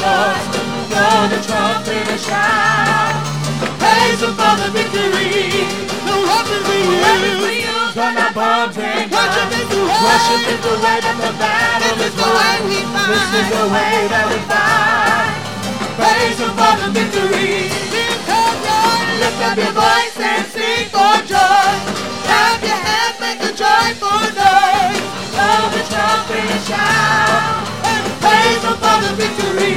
Lord. The trumpet shout. Praise the victory. Use are bombs the the This is the way that we. Praise victory. Lift up your voice and sing for joy. Your hands, make a joyful noise. The trumpet shout. Praise for the victory.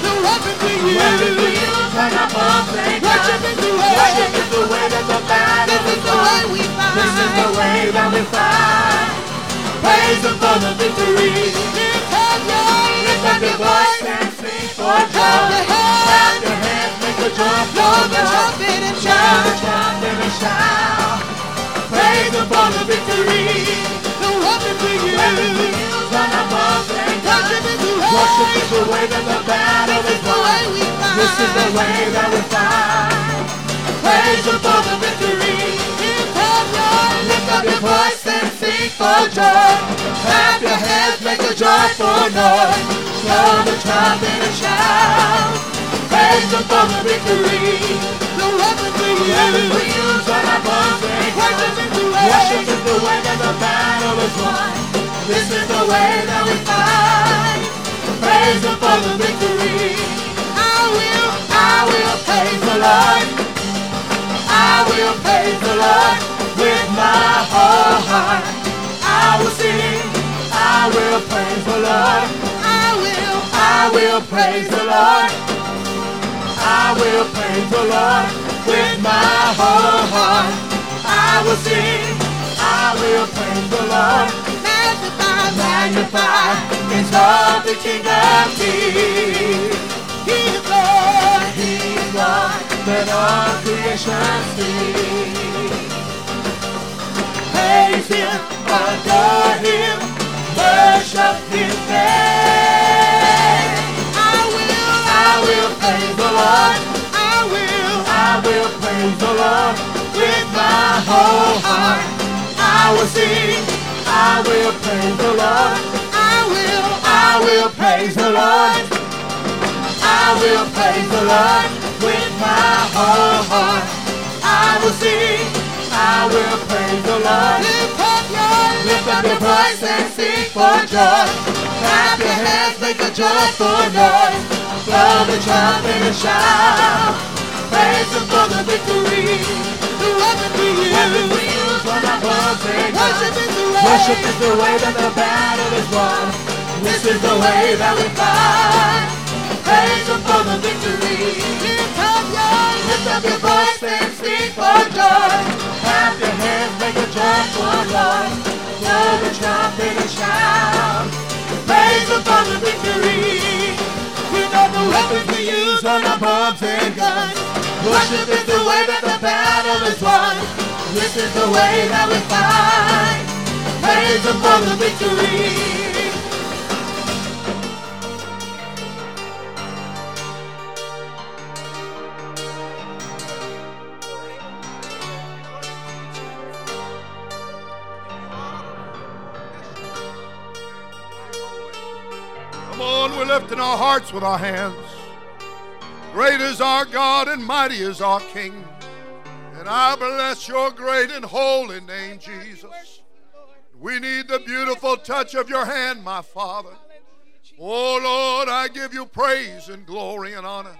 The weapons we Weapons we use. use are not bombs and Worship is the way. Worship is the way that the battle This is the way we fight. This is the way that we fight. Praise Him for the victory. Lift up your Lift up your voice and sing for joy. Clap your hands. Clap your hands, make a joyful Blow the trumpet and Shout trumpet and shout. Praise Him for the victory. We Weapons we use. use are not bombs the way that the battle This is is the way won. This is the way that we fight. Praise Him for the victory. Lift up your Lift up your voice and sing for joy. Clap your hands, make a joyful noise. Blow the trumpet and shout. Praise Him for the victory. The weapons we Weapons we use. use are not bombs and Worship is the way. Worship is the way that the battle is won. This is the way that we fight. Praise Him for the victory. I will. I will praise the Lord. I will praise the Lord with my whole heart. I will sing. I will praise the Lord. I will. I will praise the Lord. I will praise the Lord with my whole heart. I will sing. I will praise the Lord. Magnify His love, the King of Kings. He is Lord. He is Lord, let all creation sing. Praise Him, adore Him, worship His name. I will. I will praise the Lord. I will. I will praise the Lord with my whole heart. I will sing. I will praise the Lord. I will. I will praise the Lord. I will praise the Lord with my whole heart. I will sing. I will praise the Lord. Lift up your. Lift up your voice and sing for joy. Clap your hands, make a joyful noise. Blow the trumpet and shout. Praise Him for the victory. The weapons we Weapons bombs and guns. Worship is the way. Worship is the way that the battle is won. This is the way that we fight. Praise Him for the victory. Lift up your. Lift up your voice and sing for joy. Clap your hands, make a joyful noise. Blow the trumpet and shout. Praise Him for the victory. We know the weapons we use are not bombs and guns. Worship is the way that the battle is won. This is the way that we fight. Praise Him for the victory. Come on, we're lifting our hearts with our hands. Great is our God and mighty is our King. And I bless your great and holy name, Jesus. We need the beautiful touch of your hand, my Father. Oh Lord, I give you praise and glory and honor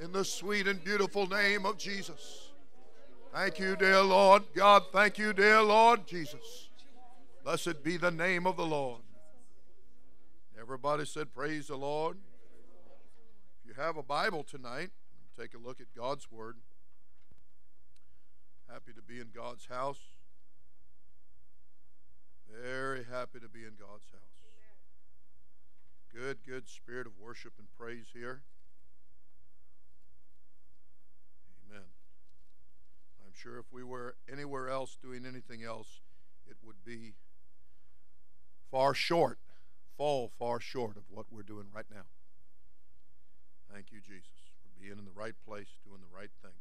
in the sweet and beautiful name of Jesus. Thank you, dear Lord. God, thank you, dear Lord Jesus. Blessed be the name of the Lord. Everybody said, Praise the Lord. If you have a Bible tonight, take a look at God's Word. Happy to be in God's house. Very happy to be in God's house. Good, good spirit of worship and praise here. Amen. I'm sure if we were anywhere else doing anything else, it would be far short, fall far short of what we're doing right now. Thank you, Jesus, for being in the right place, doing the right thing.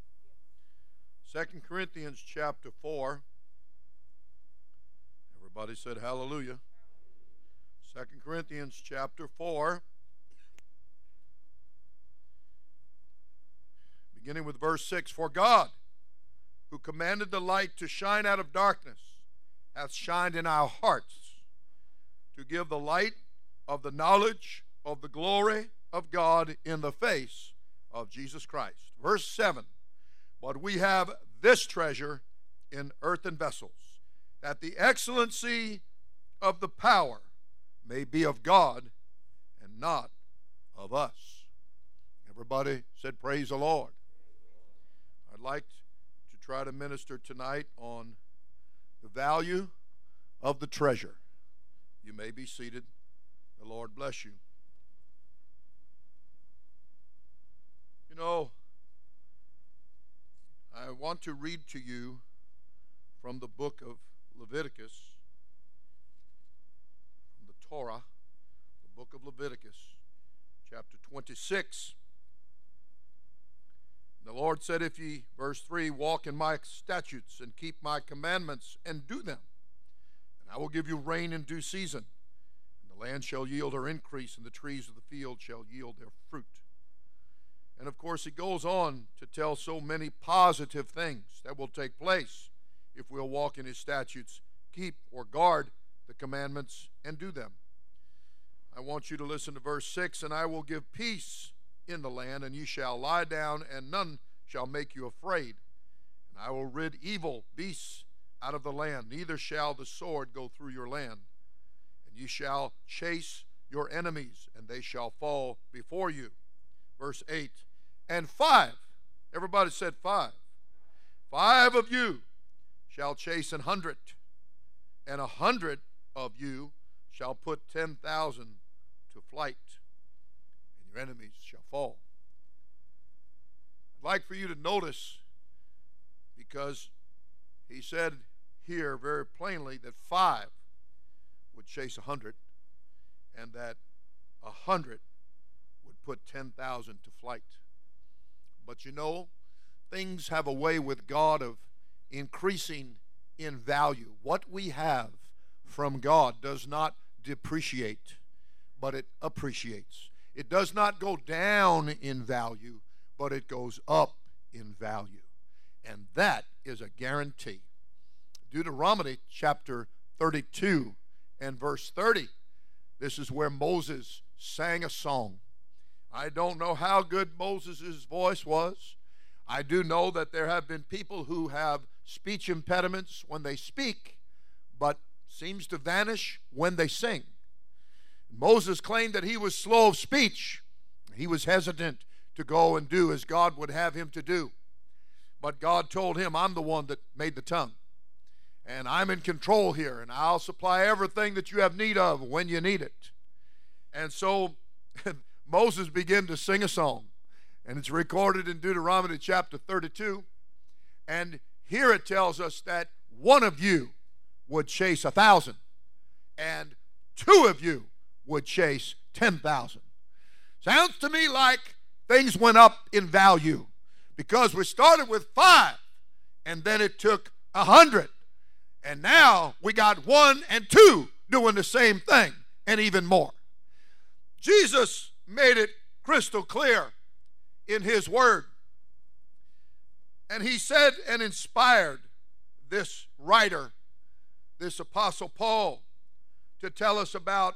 2 Corinthians chapter 4. Everybody said hallelujah. 2 Corinthians chapter 4. Beginning with verse 6 For God, who commanded the light to shine out of darkness, hath shined in our hearts to give the light of the knowledge of the glory of God in the face of Jesus Christ. Verse 7 but we have this treasure in earthen vessels, that the excellency of the power may be of God and not of us. Everybody said, Praise the Lord. I'd like to try to minister tonight on the value of the treasure. You may be seated. The Lord bless you. You know, I want to read to you from the book of Leviticus, from the Torah, the book of Leviticus, chapter 26. The Lord said, If ye, verse 3, walk in my statutes and keep my commandments and do them, and I will give you rain in due season, and the land shall yield her increase, and the trees of the field shall yield their fruit. And of course, he goes on to tell so many positive things that will take place if we'll walk in his statutes, keep or guard the commandments, and do them. I want you to listen to verse 6 And I will give peace in the land, and ye shall lie down, and none shall make you afraid. And I will rid evil beasts out of the land, neither shall the sword go through your land. And ye shall chase your enemies, and they shall fall before you. Verse 8 And five, everybody said five. Five of you shall chase an hundred, and a hundred of you shall put ten thousand to flight, and your enemies shall fall. I'd like for you to notice, because he said here very plainly that five would chase a hundred, and that a hundred would put ten thousand to flight. But you know, things have a way with God of increasing in value. What we have from God does not depreciate, but it appreciates. It does not go down in value, but it goes up in value. And that is a guarantee. Deuteronomy chapter 32 and verse 30. This is where Moses sang a song. I don't know how good Moses' voice was. I do know that there have been people who have speech impediments when they speak, but seems to vanish when they sing. Moses claimed that he was slow of speech. He was hesitant to go and do as God would have him to do. But God told him, I'm the one that made the tongue. And I'm in control here, and I'll supply everything that you have need of when you need it. And so Moses began to sing a song, and it's recorded in Deuteronomy chapter 32. And here it tells us that one of you would chase a thousand, and two of you would chase 10,000. Sounds to me like things went up in value because we started with five, and then it took a hundred, and now we got one and two doing the same thing, and even more. Jesus made it crystal clear in his word. And he said and inspired this writer, this Apostle Paul, to tell us about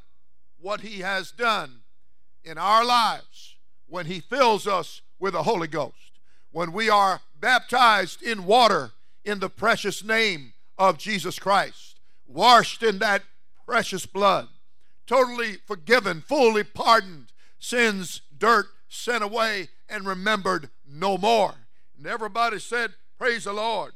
what he has done in our lives when he fills us with the Holy Ghost, when we are baptized in water in the precious name of Jesus Christ, washed in that precious blood, totally forgiven, fully pardoned, sins, dirt sent away, and remembered no more. And everybody said, Praise the Lord.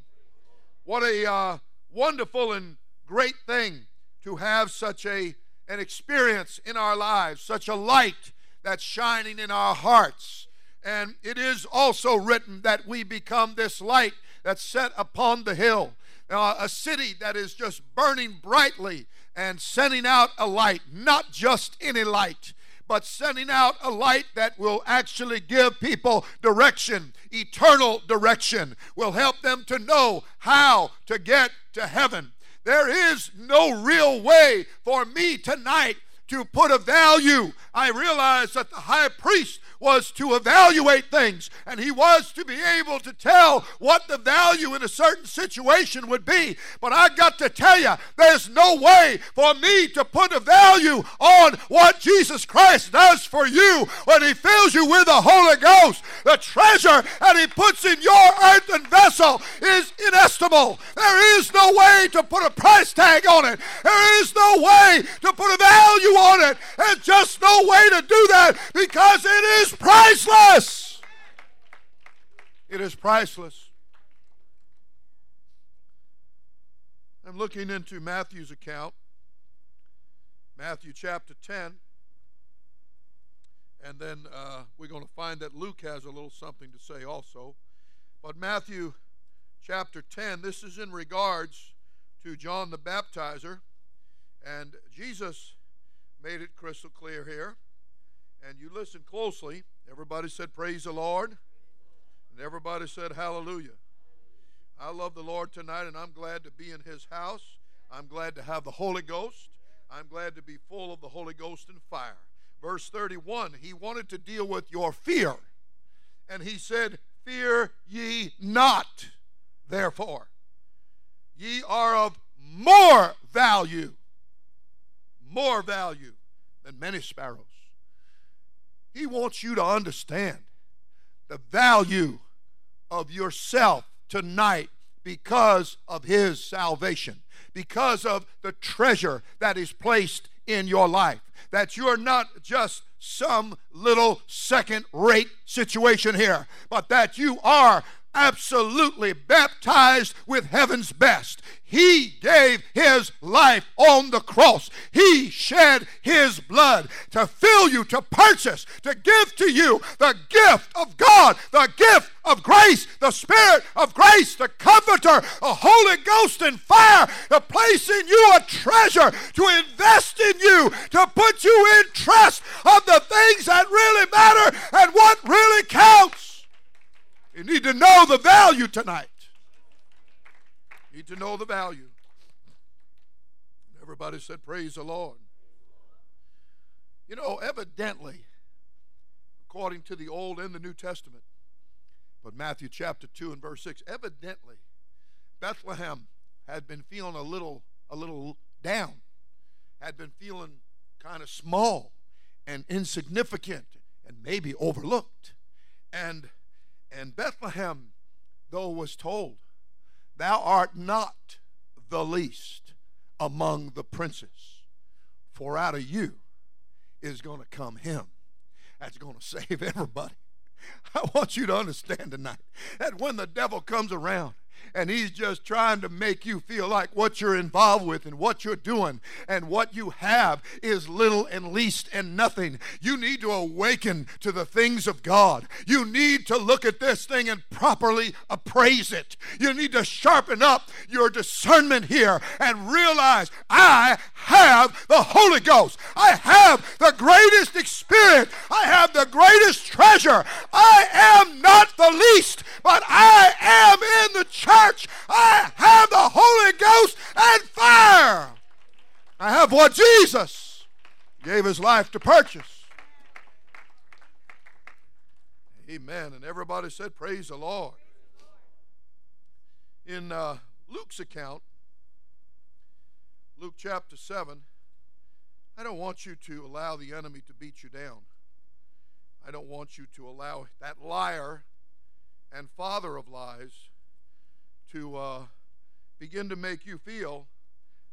What a uh, wonderful and great thing to have such a, an experience in our lives, such a light that's shining in our hearts. And it is also written that we become this light that's set upon the hill, uh, a city that is just burning brightly and sending out a light, not just any light, but sending out a light that will actually give people direction, eternal direction, will help them to know how to get to heaven. There is no real way for me tonight to put a value. I realized that the high priest was to evaluate things and he was to be able to tell what the value in a certain situation would be. But I got to tell you, there's no way for me to put a value on what Jesus Christ does for you when he fills you with the Holy Ghost. The treasure that he puts in your earthen vessel is inestimable. There is no way to put a price tag on it. There is no way to put a value on it. And just no way to do that because it is priceless. It is priceless. I'm looking into Matthew's account, Matthew chapter 10. And then uh, we're going to find that Luke has a little something to say also. But Matthew chapter 10, this is in regards to John the Baptizer. And Jesus made it crystal clear here. And you listen closely. Everybody said, Praise the Lord. And everybody said, Hallelujah. I love the Lord tonight, and I'm glad to be in His house. I'm glad to have the Holy Ghost. I'm glad to be full of the Holy Ghost and fire. Verse 31, He wanted to deal with your fear. And He said, Fear ye not, therefore. Ye are of more value, more value than many sparrows. He wants you to understand the value of yourself tonight because of His salvation, because of the treasure that is placed in your life. That you're not just some little second rate situation here, but that you are absolutely baptized with heaven's best. He gave his life on the cross. He shed his blood to fill you, to purchase, to give to you the gift of God, the gift of grace, the Spirit of grace, the Comforter, the Holy Ghost and fire, to place in you a treasure, to invest in you, to put you in trust of the things that really matter and what really counts. You need to know the value tonight. You need to know the value. Everybody said, Praise the Lord. You know, evidently, according to the Old and the New Testament, but Matthew chapter 2 and verse 6, evidently, Bethlehem had been feeling a little, a little down, had been feeling kind of small and insignificant and maybe overlooked. And and Bethlehem, though, was told, Thou art not the least among the princes, for out of you is going to come him that's going to save everybody. I want you to understand tonight that when the devil comes around, and he's just trying to make you feel like what you're involved with and what you're doing and what you have is little and least and nothing. You need to awaken to the things of God. You need to look at this thing and properly appraise it. You need to sharpen up your discernment here and realize I have the Holy Ghost. I have the greatest experience. I have the greatest treasure. I am not the least, but I am in the church. I have the Holy Ghost and fire. I have what Jesus gave his life to purchase. Amen. And everybody said, Praise the Lord. In uh, Luke's account, Luke chapter 7, I don't want you to allow the enemy to beat you down. I don't want you to allow that liar and father of lies to uh, begin to make you feel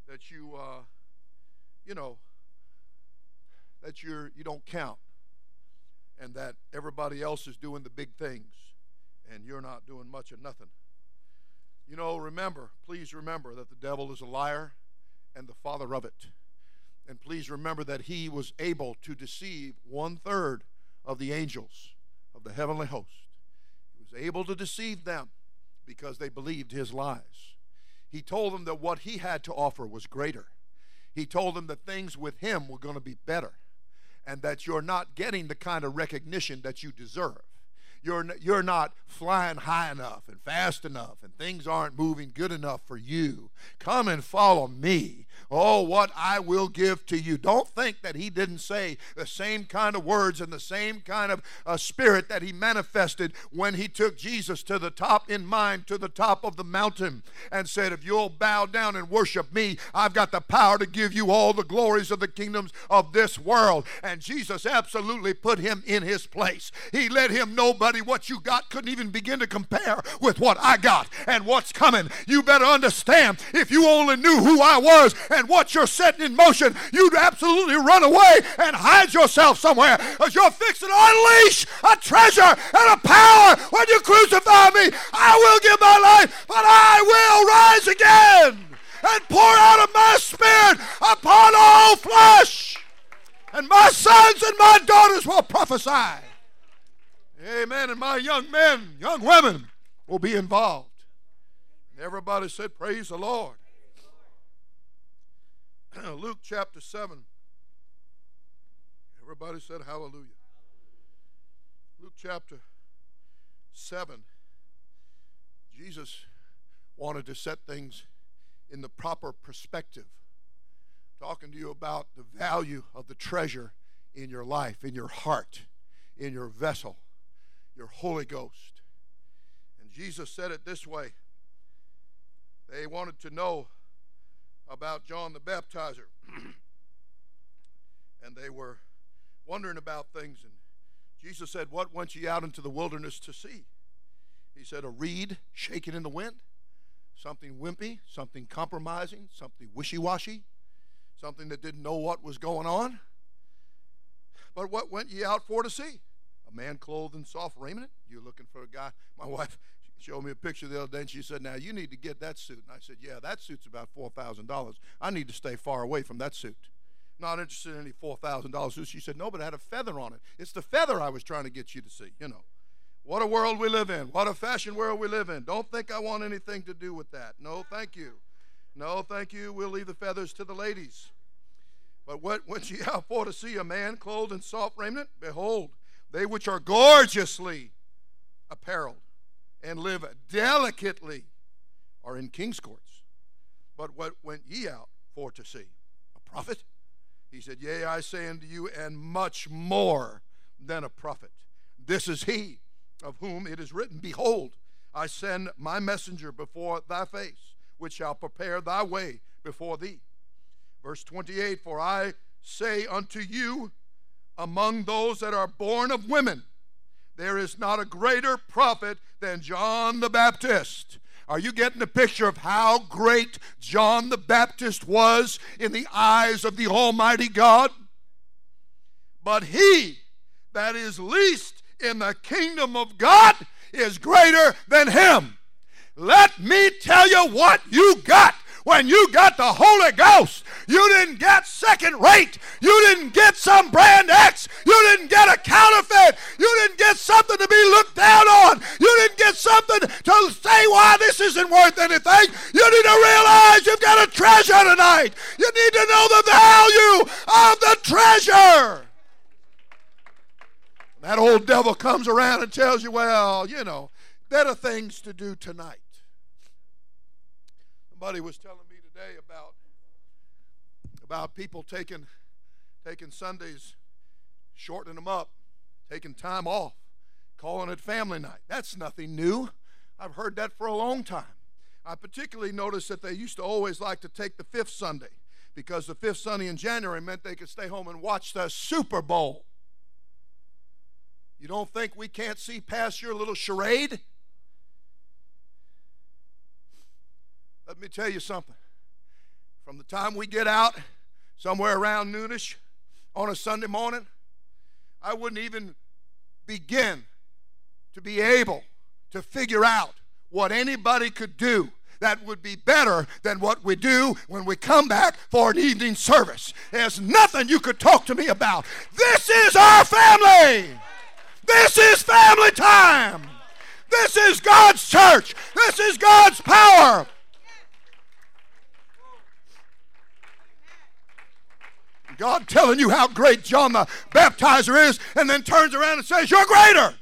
that you, uh, you know, that you're you don't count, and that everybody else is doing the big things, and you're not doing much of nothing. You know, remember, please remember that the devil is a liar and the father of it. And please remember that he was able to deceive one third of the angels of the heavenly host He was able to deceive them because they believed his lies. He told them that what he had to offer was greater. He told them that things with him were going to be better and that you're not getting the kind of recognition that you deserve. You're, you're not flying high enough and fast enough, and things aren't moving good enough for you. Come and follow me. Oh, what I will give to you. Don't think that he didn't say the same kind of words and the same kind of uh, spirit that he manifested when he took Jesus to the top in mind, to the top of the mountain, and said, If you'll bow down and worship me, I've got the power to give you all the glories of the kingdoms of this world. And Jesus absolutely put him in his place. He let him know, what you got couldn't even begin to compare with what I got and what's coming. You better understand if you only knew who I was and what you're setting in motion, you'd absolutely run away and hide yourself somewhere because you're fixing to unleash a treasure and a power when you crucify me. I will give my life, but I will rise again and pour out of my spirit upon all flesh. And my sons and my daughters will prophesy. Amen. And my young men, young women will be involved. And everybody said, Praise the Lord. Luke chapter 7. Everybody said, Hallelujah. Luke chapter 7. Jesus wanted to set things in the proper perspective. Talking to you about the value of the treasure in your life, in your heart, in your vessel, your Holy Ghost. And Jesus said it this way they wanted to know about John the Baptizer. and they were wondering about things. And Jesus said, What went ye out into the wilderness to see? He said, A reed shaking in the wind, something wimpy, something compromising, something wishy washy, something that didn't know what was going on. But what went ye out for to see? Man clothed in soft raiment? You're looking for a guy. My wife, showed me a picture the other day and she said, Now you need to get that suit. And I said, Yeah, that suit's about $4,000. I need to stay far away from that suit. Not interested in any $4,000 suit. She said, No, but it had a feather on it. It's the feather I was trying to get you to see, you know. What a world we live in. What a fashion world we live in. Don't think I want anything to do with that. No, thank you. No, thank you. We'll leave the feathers to the ladies. But what went ye out for to see a man clothed in soft raiment? Behold, they which are gorgeously apparelled and live delicately are in king's courts. But what went ye out for to see? A prophet? He said, Yea, I say unto you, and much more than a prophet. This is he of whom it is written, Behold, I send my messenger before thy face, which shall prepare thy way before thee. Verse 28 For I say unto you, among those that are born of women, there is not a greater prophet than John the Baptist. Are you getting a picture of how great John the Baptist was in the eyes of the Almighty God? But he that is least in the kingdom of God is greater than him. Let me tell you what you got when you got the Holy Ghost. You didn't get second rate. You didn't get some brand X. You didn't get a counterfeit. You didn't get something to be looked down on. You didn't get something to say why this isn't worth anything. You need to realize you've got a treasure tonight. You need to know the value of the treasure. That old devil comes around and tells you, well, you know, better things to do tonight. Somebody was telling me today about about people taking taking Sundays, shortening them up, taking time off, calling it family night. That's nothing new. I've heard that for a long time. I particularly noticed that they used to always like to take the fifth Sunday because the fifth Sunday in January meant they could stay home and watch the Super Bowl. You don't think we can't see past your little charade? Let me tell you something. From the time we get out, somewhere around noonish on a Sunday morning, I wouldn't even begin to be able to figure out what anybody could do that would be better than what we do when we come back for an evening service. There's nothing you could talk to me about. This is our family. This is family time. This is God's church. This is God's power. God telling you how great John the Baptizer is, and then turns around and says, You're greater.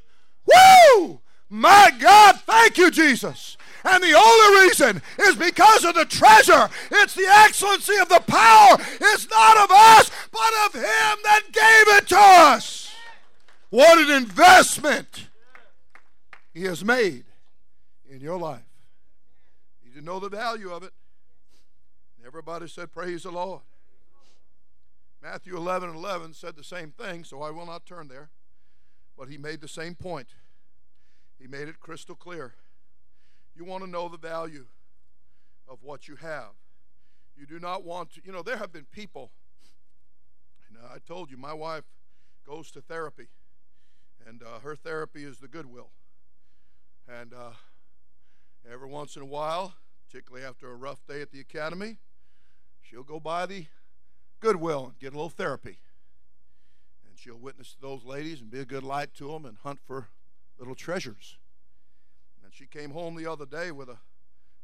Woo! My God, thank you, Jesus. And the only reason is because of the treasure. It's the excellency of the power. It's not of us, but of Him that gave it to us. What an investment He has made in your life. You didn't know the value of it. Everybody said, Praise the Lord. Matthew 11 and 11 said the same thing, so I will not turn there. But he made the same point. He made it crystal clear. You want to know the value of what you have. You do not want to, you know, there have been people, and I told you, my wife goes to therapy, and uh, her therapy is the goodwill. And uh, every once in a while, particularly after a rough day at the academy, she'll go by the Goodwill and get a little therapy. And she'll witness to those ladies and be a good light to them and hunt for little treasures. And she came home the other day with a,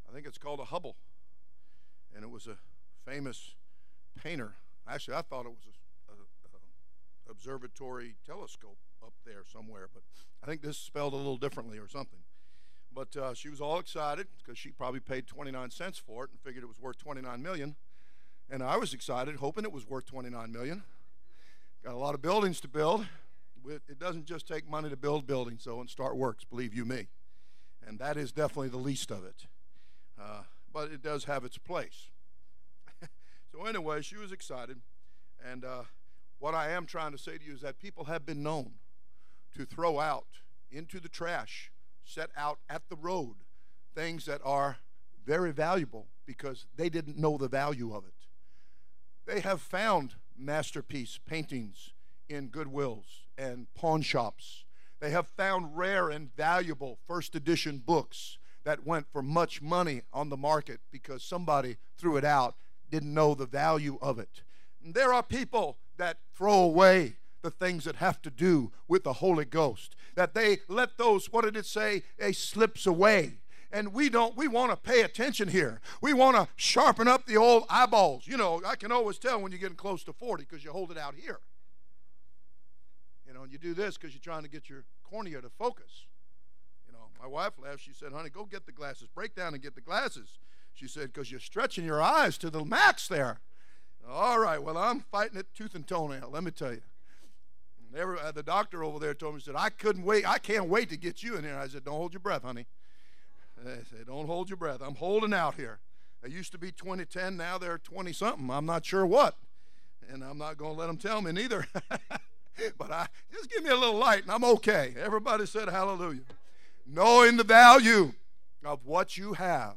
I think it's called a Hubble. And it was a famous painter. Actually, I thought it was a, a, a observatory telescope up there somewhere, but I think this is spelled a little differently or something. But uh, she was all excited because she probably paid 29 cents for it and figured it was worth 29 million. And I was excited, hoping it was worth 29 million. Got a lot of buildings to build. It doesn't just take money to build buildings, though, and start works, believe you me. And that is definitely the least of it. Uh, but it does have its place. so, anyway, she was excited. And uh, what I am trying to say to you is that people have been known to throw out into the trash, set out at the road, things that are very valuable because they didn't know the value of it. They have found masterpiece paintings in Goodwills and pawn shops. They have found rare and valuable first edition books that went for much money on the market because somebody threw it out, didn't know the value of it. And there are people that throw away the things that have to do with the Holy Ghost, that they let those, what did it say, a slips away and we don't we want to pay attention here. We want to sharpen up the old eyeballs. You know i can always tell when you're getting close to 40 because you hold it out here. You know and you do this because you're trying to get your cornea to focus. You know my wife laughed. She said honey go get the glasses. Break down and get the glasses. She said because you're stretching your eyes to the max there. All right well i'm fighting it tooth and toenail let me tell you. Every, uh, the doctor over there told me, said, I couldn't wait. I can't wait to get you in here. I said, Don't hold your breath, honey. They say, don't hold your breath. I'm holding out here. They used to be 2010, now they're 20 something. I'm not sure what. And I'm not going to let them tell me neither. but I just give me a little light and I'm okay. Everybody said hallelujah. Knowing the value of what you have.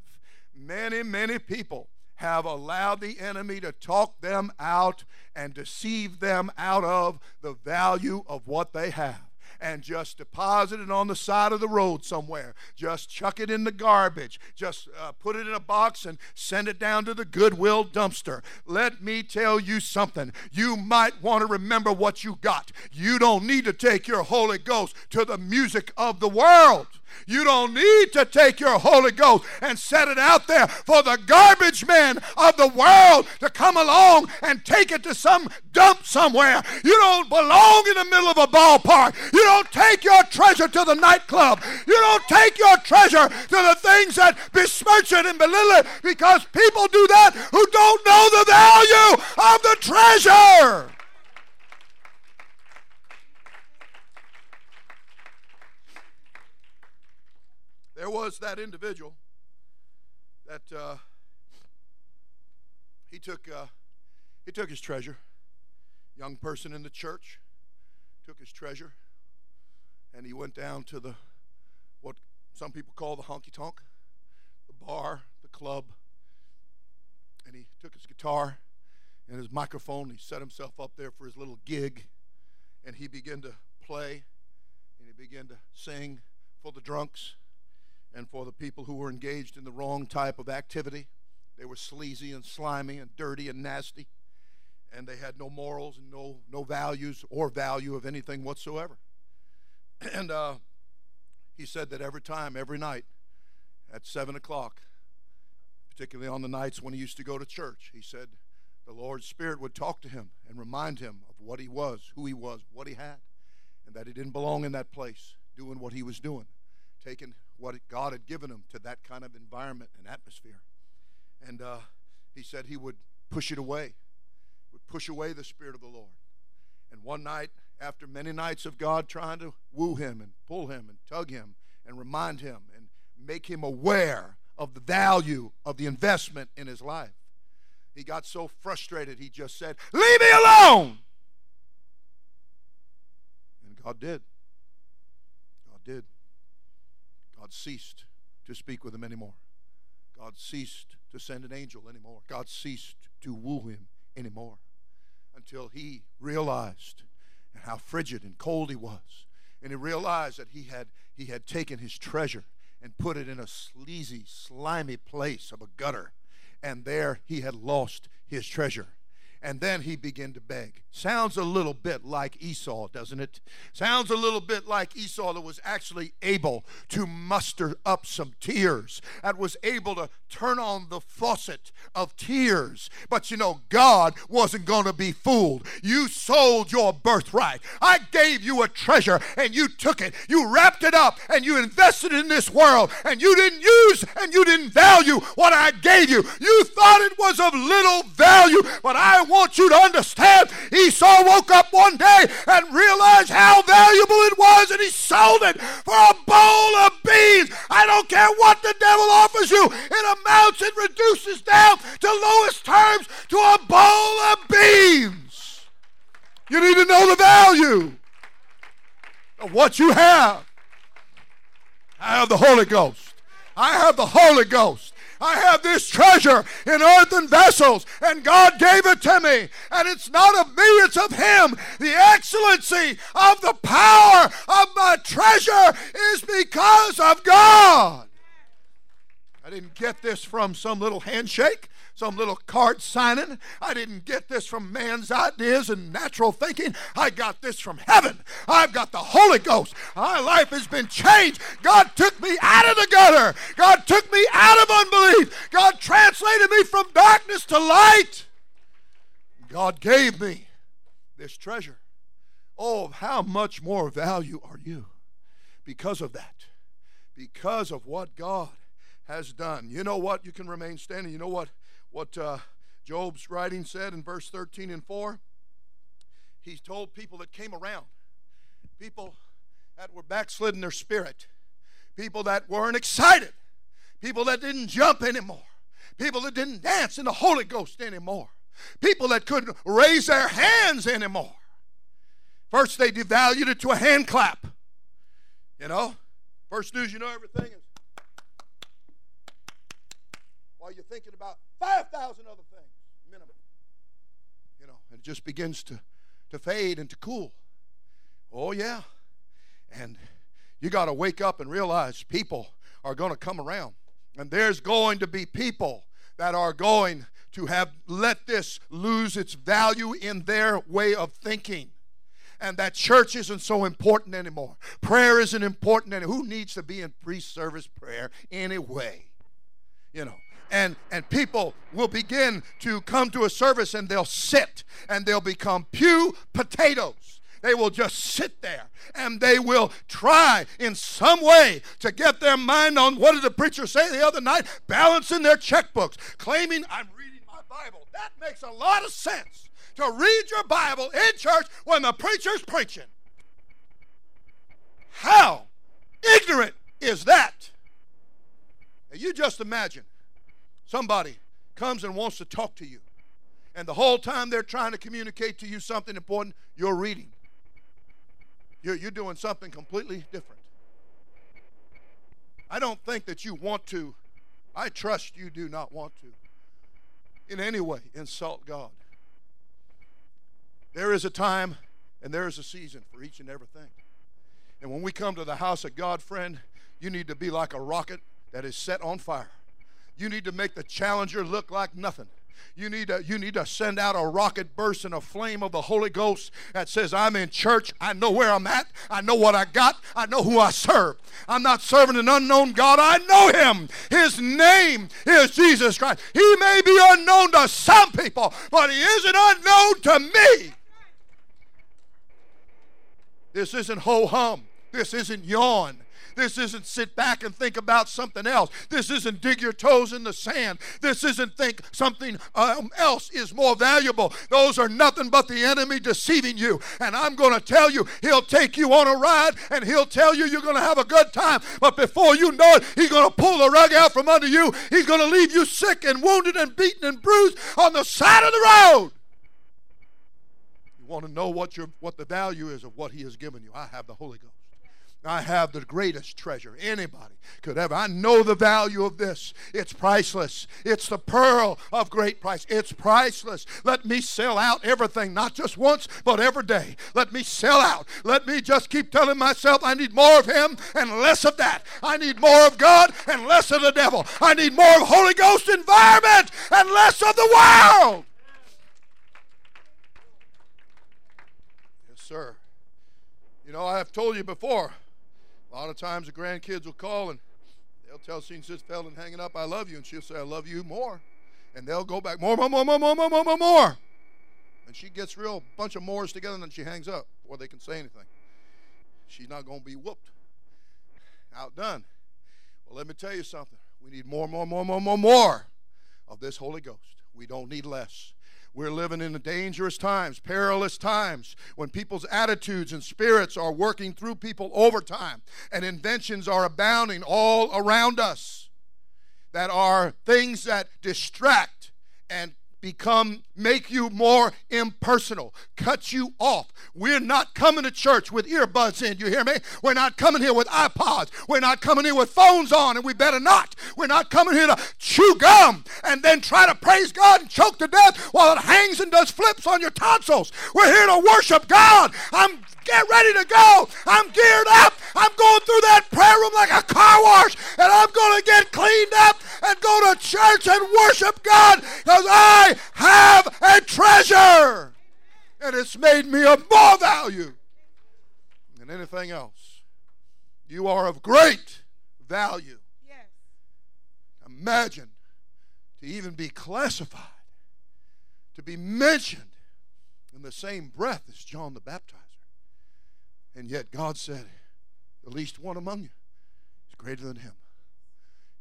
Many, many people have allowed the enemy to talk them out and deceive them out of the value of what they have and just deposit it on the side of the road somewhere. Just chuck it in the garbage. Just uh, put it in a box and send it down to the Goodwill dumpster. Let me tell you something. You might want to remember what you got. You don't need to take your Holy Ghost to the music of the world. You don't need to take your Holy Ghost and set it out there for the garbage men of the world to come along and take it to some dump somewhere. You don't belong in the middle of a ballpark. You don't take your treasure to the nightclub. You don't take your treasure to the things that besmirch it and belittle it because people do that who don't know the value of the treasure. There was that individual that uh, he took uh, he took his treasure. Young person in the church took his treasure, and he went down to the what some people call the honky tonk, the bar, the club, and he took his guitar and his microphone. And he set himself up there for his little gig, and he began to play, and he began to sing for the drunks and for the people who were engaged in the wrong type of activity. They were sleazy and slimy and dirty and nasty, and they had no morals and no, no values or value of anything whatsoever. And uh, he said that every time, every night, at 7 o'clock, particularly on the nights when he used to go to church, he said the Lord's Spirit would talk to him and remind him of what he was, who he was, what he had, and that he didn't belong in that place doing what he was doing taken what God had given him to that kind of environment and atmosphere. And uh, he said he would push it away, would push away the Spirit of the Lord. And one night, after many nights of God trying to woo him and pull him and tug him and remind him and make him aware of the value of the investment in his life, he got so frustrated he just said, Leave me alone! And God did. God did. God ceased to speak with him anymore. God ceased to send an angel anymore. God ceased to woo him anymore until he realized how frigid and cold he was. And he realized that he had, he had taken his treasure and put it in a sleazy, slimy place of a gutter. And there he had lost his treasure and then he began to beg. Sounds a little bit like Esau, doesn't it? Sounds a little bit like Esau that was actually able to muster up some tears, that was able to turn on the faucet of tears. But you know, God wasn't going to be fooled. You sold your birthright. I gave you a treasure and you took it. You wrapped it up and you invested in this world and you didn't use and you didn't value what I gave you. You thought it was of little value, but I want you to understand Esau woke up one day and realized how valuable it was and he sold it for a bowl of beans. I don't care what the devil offers you, it amounts and reduces down to lowest terms to a bowl of beans. You need to know the value of what you have. I have the Holy Ghost. I have the Holy Ghost. I have this treasure in earthen vessels, and God gave it to me. And it's not of me, it's of Him. The excellency of the power of my treasure is because of God. I didn't get this from some little handshake some little card signing. I didn't get this from man's ideas and natural thinking. I got this from heaven. I've got the Holy Ghost. My life has been changed. God took me out of the gutter. God took me out of unbelief. God translated me from darkness to light. God gave me this treasure. Oh, how much more value are you because of that? Because of what God has done. You know what? You can remain standing. You know what? What uh, Job's writing said in verse 13 and 4? He told people that came around, people that were backslid in their spirit, people that weren't excited, people that didn't jump anymore, people that didn't dance in the Holy Ghost anymore, people that couldn't raise their hands anymore. First, they devalued it to a hand clap. You know, first news you know everything while you're thinking about 5,000 other things, minimum. You know, and it just begins to, to fade and to cool. Oh, yeah. And you got to wake up and realize people are going to come around. And there's going to be people that are going to have let this lose its value in their way of thinking. And that church isn't so important anymore. Prayer isn't important anymore. Who needs to be in pre service prayer anyway? You know, and, and people will begin to come to a service and they'll sit and they'll become pew potatoes. They will just sit there and they will try in some way to get their mind on what did the preacher say the other night? Balancing their checkbooks, claiming I'm reading my Bible. That makes a lot of sense to read your Bible in church when the preacher's preaching. How ignorant is that? Now you just imagine Somebody comes and wants to talk to you. And the whole time they're trying to communicate to you something important, you're reading. You're, you're doing something completely different. I don't think that you want to, I trust you do not want to, in any way, insult God. There is a time and there is a season for each and everything. And when we come to the house of God, friend, you need to be like a rocket that is set on fire. You need to make the challenger look like nothing. You need to you need to send out a rocket burst and a flame of the Holy Ghost that says, I'm in church. I know where I'm at. I know what I got. I know who I serve. I'm not serving an unknown God. I know him. His name is Jesus Christ. He may be unknown to some people, but he isn't unknown to me. This isn't ho hum. This isn't yawn. This isn't sit back and think about something else. This isn't dig your toes in the sand. This isn't think something um, else is more valuable. Those are nothing but the enemy deceiving you. And I'm going to tell you, he'll take you on a ride and he'll tell you you're going to have a good time. But before you know it, he's going to pull the rug out from under you. He's going to leave you sick and wounded and beaten and bruised on the side of the road. You want to know what your what the value is of what he has given you. I have the Holy Ghost. I have the greatest treasure anybody could ever. I know the value of this. It's priceless. It's the pearl of great price. It's priceless. Let me sell out everything, not just once, but every day. Let me sell out. Let me just keep telling myself I need more of Him and less of that. I need more of God and less of the devil. I need more of Holy Ghost environment and less of the world. Yes, sir. You know, I have told you before. A lot of times the grandkids will call and they'll tell Senior Sis Felton hanging up, I love you. And she'll say, I love you more. And they'll go back, more, more, more, more, more, more, more, more, more. And she gets real bunch of mores together and then she hangs up before they can say anything. She's not going to be whooped, outdone. Well, let me tell you something. We need more, more, more, more, more, more of this Holy Ghost. We don't need less. We're living in dangerous times, perilous times, when people's attitudes and spirits are working through people overtime, and inventions are abounding all around us that are things that distract and become make you more impersonal cut you off. We're not coming to church with earbuds in you hear me? We're not coming here with ipods. We're not coming here with phones on and we better not. We're not coming here to chew gum and then try to praise god and choke to death while it hangs and does flips on your tonsils. We're here to worship god. I'm get ready to go. I'm geared up. I'm going through that prayer room like a car wash, and I'm going to get cleaned up and go to church and worship God because I have a treasure. And it's made me of more value than anything else. You are of great value. Yes. Imagine to even be classified, to be mentioned in the same breath as John the Baptizer. And yet God said, the least one among you is greater than him.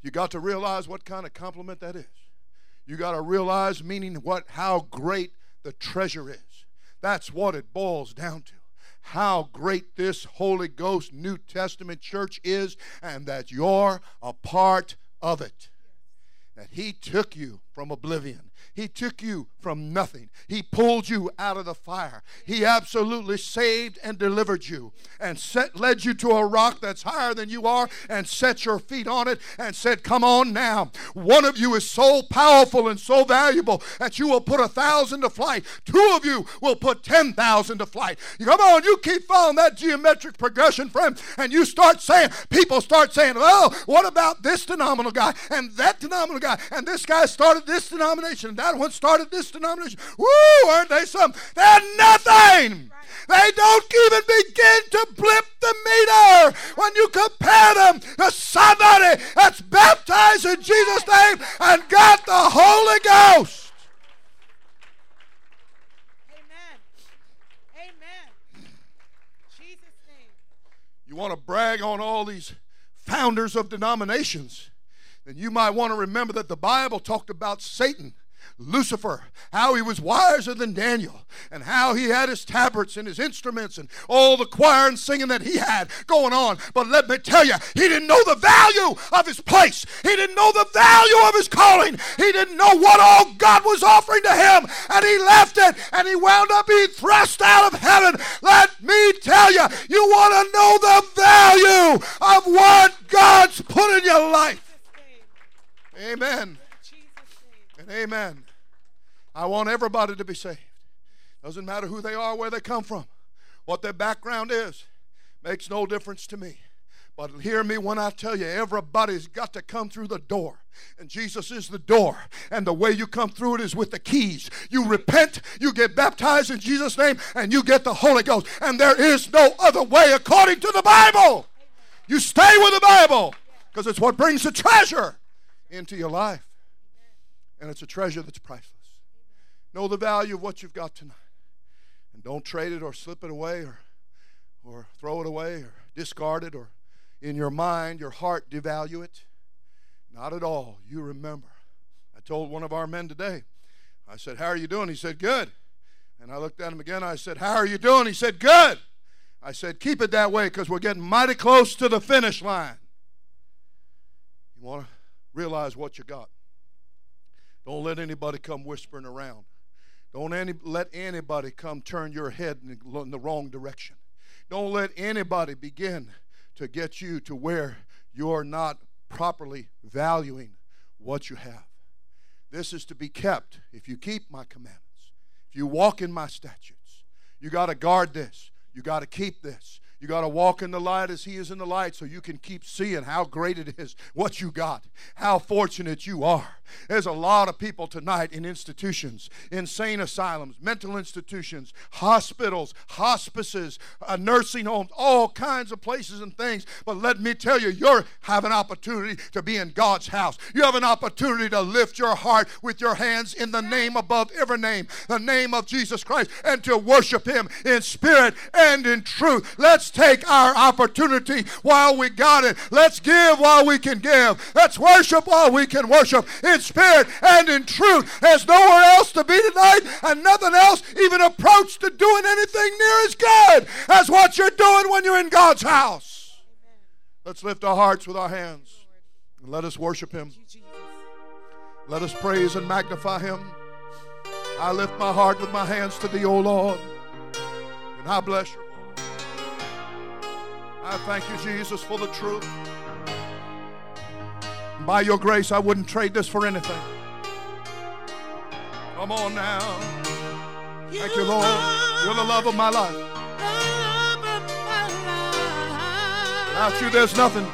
You got to realize what kind of compliment that is. You got to realize meaning what how great the treasure is. That's what it boils down to. How great this Holy Ghost New Testament church is and that you're a part of it. That he took you from oblivion he took you from nothing. He pulled you out of the fire. He absolutely saved and delivered you and set, led you to a rock that's higher than you are and set your feet on it and said, Come on now. One of you is so powerful and so valuable that you will put a thousand to flight. Two of you will put 10,000 to flight. Come on, you keep following that geometric progression, friend, and you start saying, people start saying, Well, what about this denominational guy and that denominational guy and this guy started this denomination that one started this denomination. Woo, aren't they some? They're nothing. They don't even begin to blip the meter when you compare them to somebody that's baptized in Jesus' name and got the Holy Ghost. Amen. Amen. Jesus' name. You want to brag on all these founders of denominations, then you might want to remember that the Bible talked about Satan Lucifer, how he was wiser than Daniel, and how he had his tabrets and his instruments and all the choir and singing that he had going on. But let me tell you, he didn't know the value of his place. He didn't know the value of his calling. He didn't know what all God was offering to him, and he left it, and he wound up being thrust out of heaven. Let me tell you, you want to know the value of what God's put in your life. Amen. Amen. I want everybody to be saved. Doesn't matter who they are, where they come from, what their background is, makes no difference to me. But hear me when I tell you, everybody's got to come through the door. And Jesus is the door. And the way you come through it is with the keys. You repent, you get baptized in Jesus' name, and you get the Holy Ghost. And there is no other way according to the Bible. You stay with the Bible because it's what brings the treasure into your life. And it's a treasure that's priceless. Know the value of what you've got tonight. And don't trade it or slip it away or, or throw it away or discard it or in your mind, your heart devalue it? Not at all. You remember. I told one of our men today, I said, How are you doing? He said, Good. And I looked at him again. I said, How are you doing? He said, Good. I said, Keep it that way because we're getting mighty close to the finish line. You want to realize what you got. Don't let anybody come whispering around. Don't any, let anybody come turn your head in the, in the wrong direction. Don't let anybody begin to get you to where you're not properly valuing what you have. This is to be kept if you keep my commandments, if you walk in my statutes. You got to guard this, you got to keep this. You got to walk in the light as He is in the light so you can keep seeing how great it is, what you got, how fortunate you are. There's a lot of people tonight in institutions, insane asylums, mental institutions, hospitals, hospices, uh, nursing homes, all kinds of places and things. But let me tell you, you have an opportunity to be in God's house. You have an opportunity to lift your heart with your hands in the name above every name, the name of Jesus Christ, and to worship Him in spirit and in truth. Let's take our opportunity while we got it. Let's give while we can give. Let's worship while we can worship. In spirit and in truth. There's nowhere else to be tonight, and nothing else even approach to doing anything near as good as what you're doing when you're in God's house. Let's lift our hearts with our hands and let us worship Him. Let us praise and magnify Him. I lift my heart with my hands to Thee, O Lord, and I bless you. I thank you, Jesus, for the truth. By your grace, I wouldn't trade this for anything. Come on now. Thank you, Lord. You're the love of my life. Without you, there's nothing.